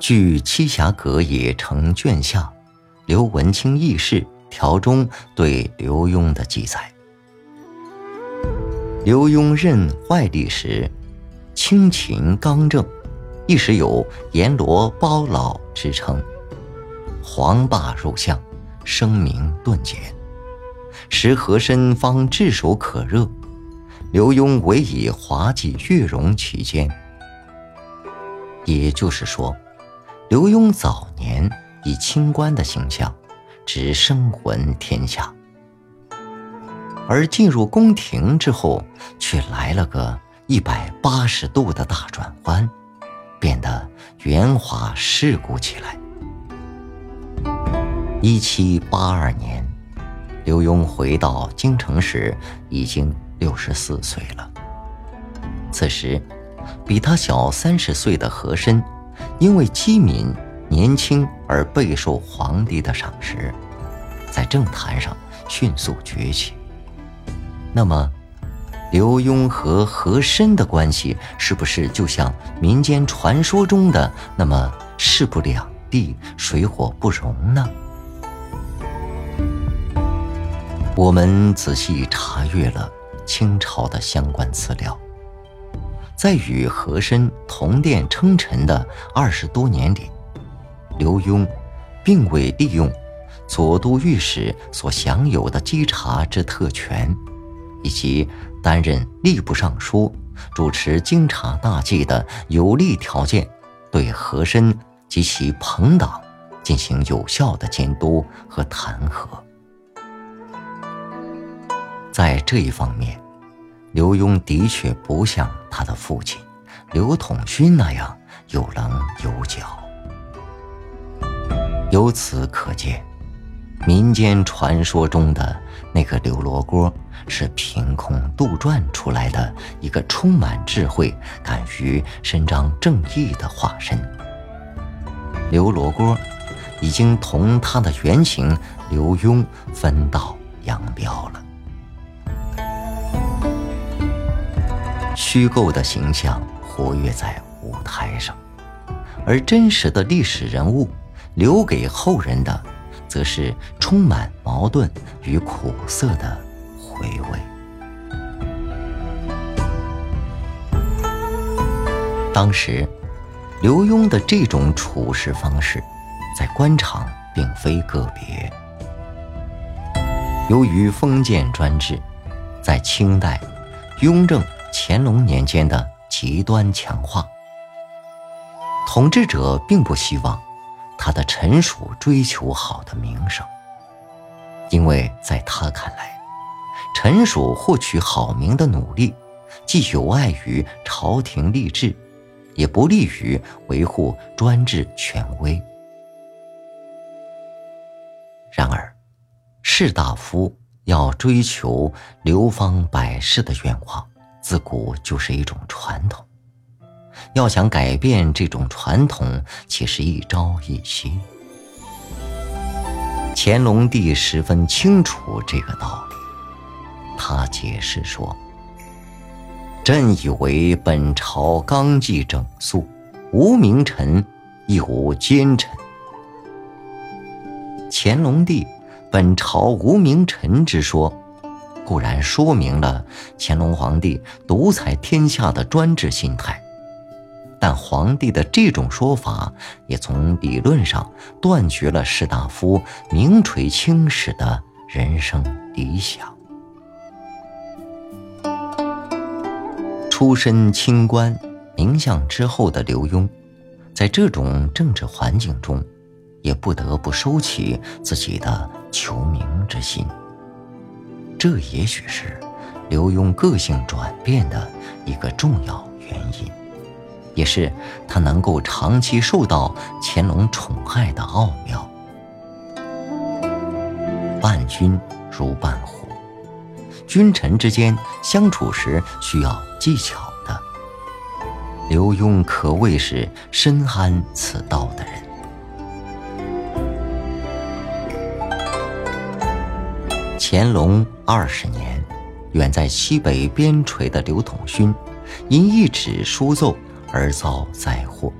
据《栖霞阁野成卷下》刘文清轶事条中对刘墉的记载：刘墉任外吏时，清勤刚正，一时有阎罗包老之称。黄霸入相，声名顿减，时和珅方炙手可热，刘墉唯以滑稽乐容其间。也就是说。刘墉早年以清官的形象，直声闻天下，而进入宫廷之后，却来了个一百八十度的大转弯，变得圆滑世故起来。一七八二年，刘墉回到京城时，已经六十四岁了。此时，比他小三十岁的和珅。因为机敏、年轻而备受皇帝的赏识，在政坛上迅速崛起。那么，刘墉和和珅的关系是不是就像民间传说中的那么势不两立、水火不容呢？我们仔细查阅了清朝的相关资料。在与和珅同殿称臣的二十多年里，刘墉并未利用左都御史所享有的稽查之特权，以及担任吏部尚书、主持京察大计的有利条件，对和珅及其朋党进行有效的监督和弹劾。在这一方面。刘墉的确不像他的父亲刘统勋那样有棱有角。由此可见，民间传说中的那个刘罗锅是凭空杜撰出来的一个充满智慧、敢于伸张正义的化身。刘罗锅已经同他的原型刘墉分道扬镳了。虚构的形象活跃在舞台上，而真实的历史人物留给后人的，则是充满矛盾与苦涩的回味。当时，刘墉的这种处事方式，在官场并非个别。由于封建专制，在清代，雍正。乾隆年间的极端强化，统治者并不希望他的臣属追求好的名声，因为在他看来，臣属获取好名的努力，既有碍于朝廷吏治，也不利于维护专制权威。然而，士大夫要追求流芳百世的愿望。自古就是一种传统，要想改变这种传统，岂是一朝一夕？乾隆帝十分清楚这个道理，他解释说：“朕以为本朝纲纪整肃，无名臣，亦无奸臣。”乾隆帝“本朝无名臣”之说。固然说明了乾隆皇帝独裁天下的专制心态，但皇帝的这种说法也从理论上断绝了士大夫名垂青史的人生理想。出身清官、名相之后的刘墉，在这种政治环境中，也不得不收起自己的求名之心。这也许是刘墉个性转变的一个重要原因，也是他能够长期受到乾隆宠爱的奥妙。伴君如伴虎，君臣之间相处时需要技巧的。刘墉可谓是深谙此道的人。乾隆二十年，远在西北边陲的刘统勋，因一纸书奏而遭灾祸。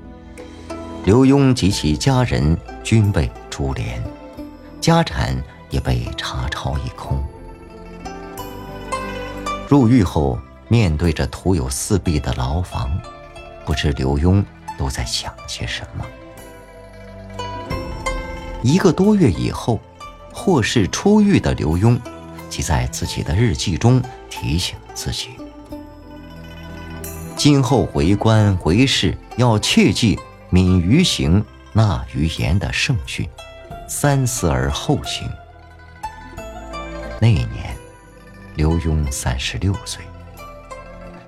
刘墉及其家人均被株连，家产也被查抄一空。入狱后，面对着徒有四壁的牢房，不知刘墉都在想些什么。一个多月以后，获释出狱的刘墉，即在自己的日记中提醒自己：今后为官为事，要切记敏于行，纳于言的圣训，三思而后行。那一年，刘墉三十六岁。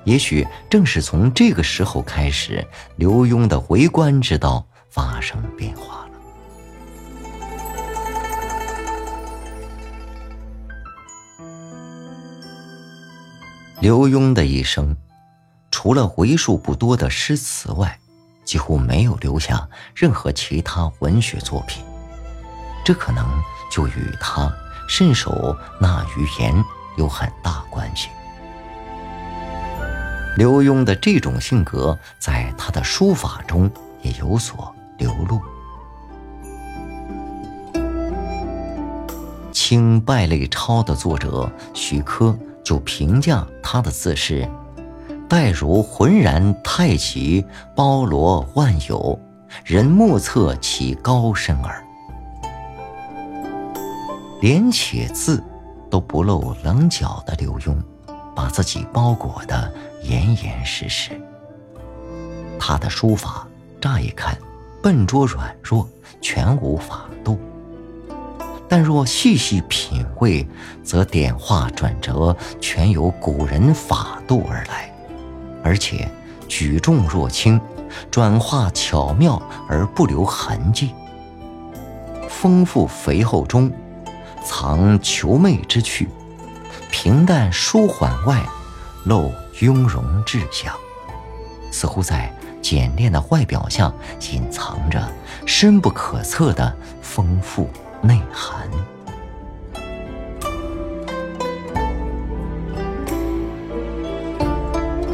也许正是从这个时候开始，刘墉的为官之道发生变化了。刘墉的一生，除了为数不多的诗词外，几乎没有留下任何其他文学作品。这可能就与他慎手纳于言有很大关系。刘墉的这种性格，在他的书法中也有所流露。《清败类抄》的作者徐珂。就评价他的字是：“待如浑然太极，包罗万有，人莫测其高深耳。”连且字都不露棱角的刘墉，把自己包裹得严严实实。他的书法乍一看笨拙软弱，全无法度。但若细细品味，则点化转折全由古人法度而来，而且举重若轻，转化巧妙而不留痕迹。丰富肥厚中藏求媚之趣，平淡舒缓外露雍容志向，似乎在简练的外表下隐藏着深不可测的丰富。内涵。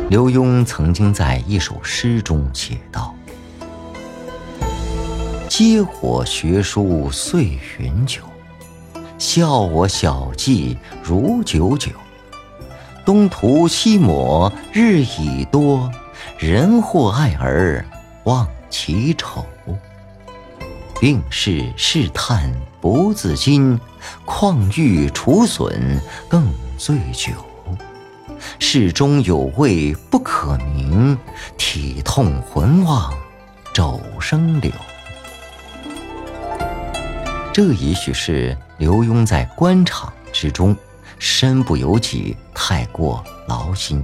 刘墉曾经在一首诗中写道：“嗟我学书岁云久，笑我小技如九九。东涂西抹日已多，人或爱而忘其丑。”病逝试探不自禁，况欲除损更醉酒。世中有味不可名，体痛魂忘肘生柳。这也许是刘墉在官场之中身不由己，太过劳心。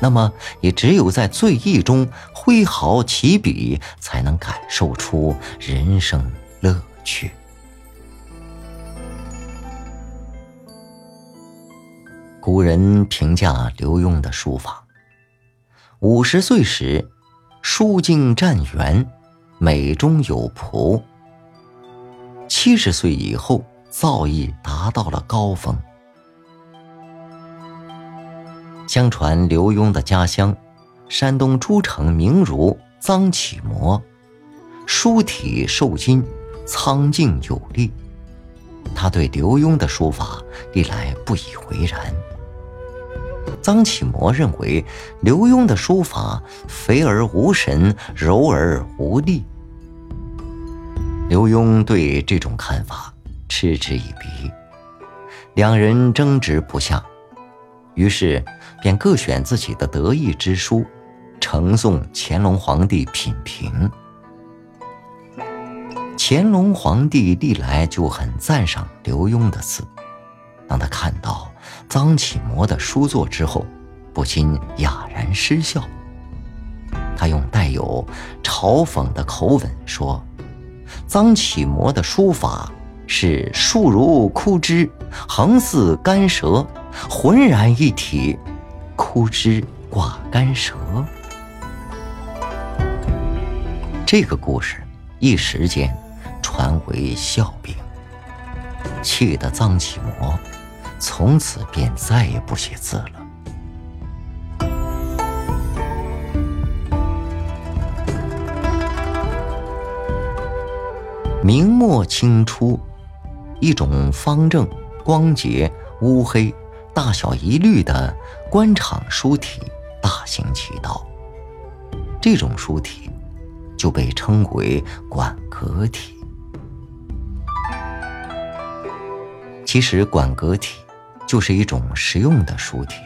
那么，也只有在醉意中挥毫起笔，才能感受出人生乐趣。古人评价刘墉的书法：五十岁时，书经湛圆，美中有仆；七十岁以后，造诣达到了高峰。相传刘墉的家乡，山东诸城名儒臧启模，书体瘦金，苍劲有力。他对刘墉的书法历来不以为然。臧启模认为刘墉的书法肥而无神，柔而无力。刘墉对这种看法嗤之以鼻，两人争执不下。于是，便各选自己的得意之书，呈送乾隆皇帝品评。乾隆皇帝历来就很赞赏刘墉的字，当他看到臧启模的书作之后，不禁哑然失笑。他用带有嘲讽的口吻说：“臧启模的书法是竖如枯枝，横似干蛇。”浑然一体，枯枝挂干蛇。这个故事一时间传为笑柄，气得臧启模从此便再也不写字了。明末清初，一种方正、光洁、乌黑、大小一律的官场书体大行其道。这种书体就被称为馆阁体。其实，馆阁体就是一种实用的书体。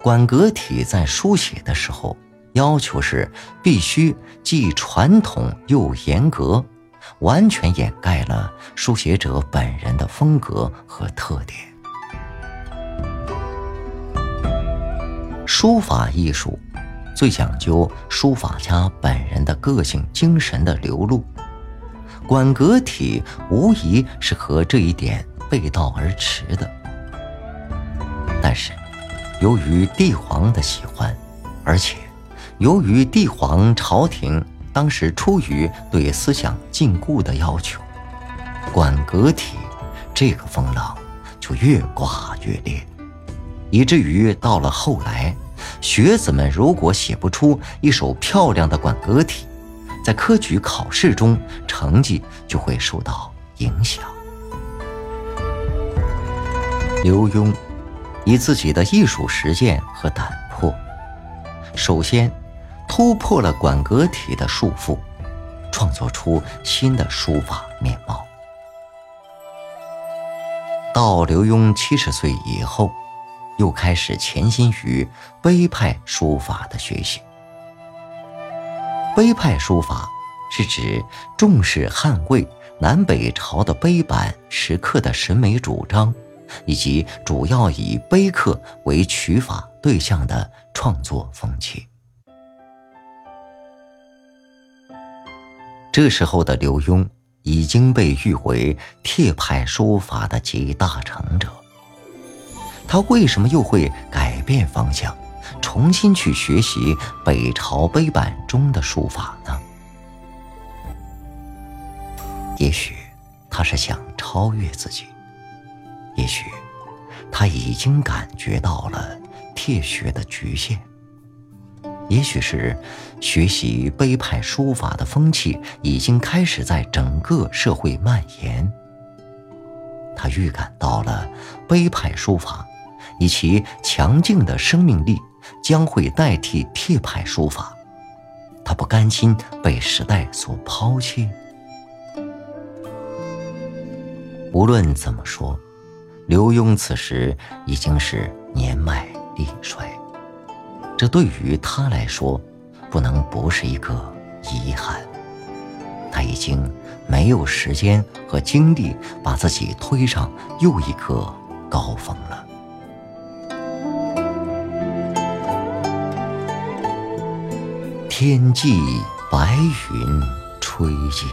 馆阁体在书写的时候，要求是必须既传统又严格，完全掩盖了书写者本人的风格和特点。书法艺术最讲究书法家本人的个性精神的流露，馆阁体无疑是和这一点。背道而驰的，但是由于帝皇的喜欢，而且由于帝皇朝廷当时出于对思想禁锢的要求，馆阁体这个风浪就越刮越烈，以至于到了后来，学子们如果写不出一首漂亮的馆阁体，在科举考试中成绩就会受到影响。刘墉以自己的艺术实践和胆魄，首先突破了馆阁体的束缚，创作出新的书法面貌。到刘墉七十岁以后，又开始潜心于碑派书法的学习。碑派书法是指重视汉魏南北朝的碑版石刻的审美主张。以及主要以碑刻为取法对象的创作风气。这时候的刘墉已经被誉为帖派书法的集大成者。他为什么又会改变方向，重新去学习北朝碑版中的书法呢？也许他是想超越自己。也许，他已经感觉到了帖学的局限。也许是学习碑派书法的风气已经开始在整个社会蔓延。他预感到了碑派书法以其强劲的生命力将会代替帖派书法。他不甘心被时代所抛弃。无论怎么说。刘墉此时已经是年迈力衰，这对于他来说，不能不是一个遗憾。他已经没有时间和精力把自己推上又一个高峰了。天际白云吹尽，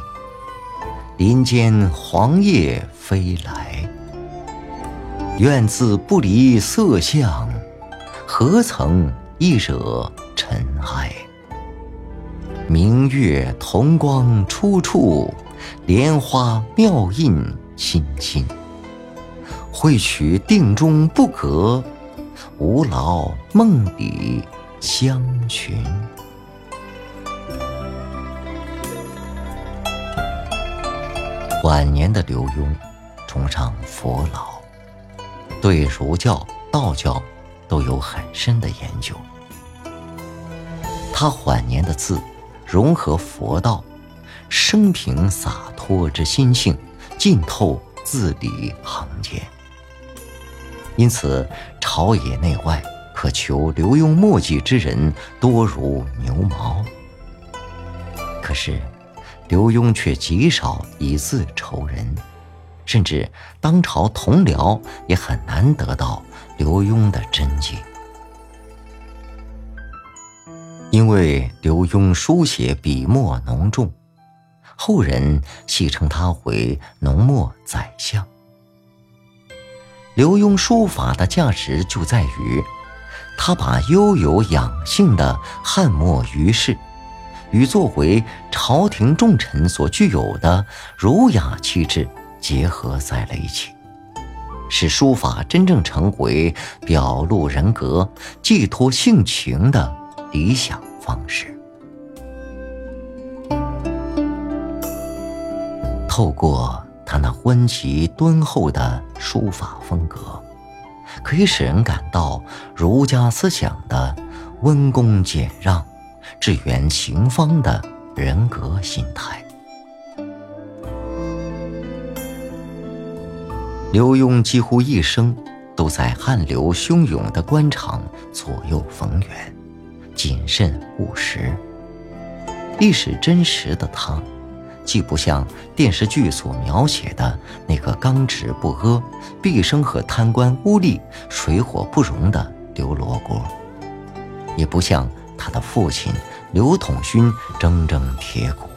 林间黄叶飞来。愿自不离色相，何曾一惹尘埃？明月同光出处，莲花妙印心心。会取定中不隔，无劳梦里相寻。晚年的刘墉，崇尚佛老。对儒教、道教都有很深的研究。他晚年的字融合佛道，生平洒脱之心性浸透字里行间。因此，朝野内外渴求刘墉墨迹之人多如牛毛。可是，刘墉却极少以字酬人。甚至当朝同僚也很难得到刘墉的真迹，因为刘墉书写笔墨浓重，后人戏称他为“浓墨宰相”。刘墉书法的价值就在于，他把悠有养性的汉墨于世，与作为朝廷重臣所具有的儒雅气质。结合在了一起，使书法真正成为表露人格、寄托性情的理想方式。透过他那温极敦厚的书法风格，可以使人感到儒家思想的温恭俭让、致远行方的人格心态。刘墉几乎一生都在汗流汹涌的官场左右逢源，谨慎务实。历史真实的他，既不像电视剧所描写的那个刚直不阿、毕生和贪官污吏水火不容的刘罗锅，也不像他的父亲刘统勋铮铮铁骨。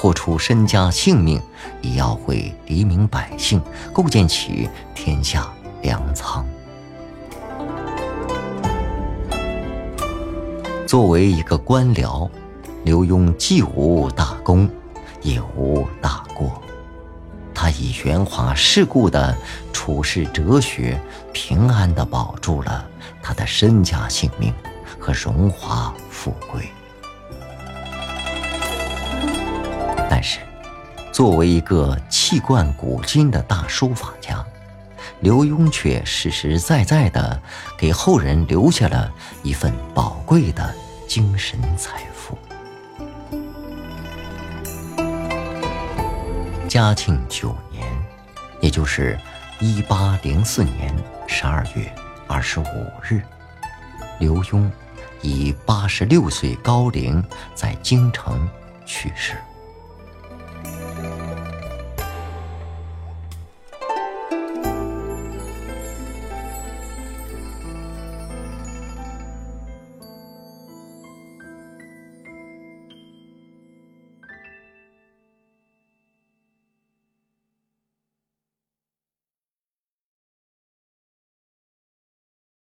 豁出身家性命，也要为黎民百姓构建起天下粮仓。作为一个官僚，刘墉既无大功，也无大过。他以圆滑世故的处世哲学，平安地保住了他的身家性命和荣华富贵。但是，作为一个气贯古今的大书法家，刘墉却实实在在的给后人留下了一份宝贵的精神财富。嘉庆九年，也就是一八零四年十二月二十五日，刘墉以八十六岁高龄在京城去世。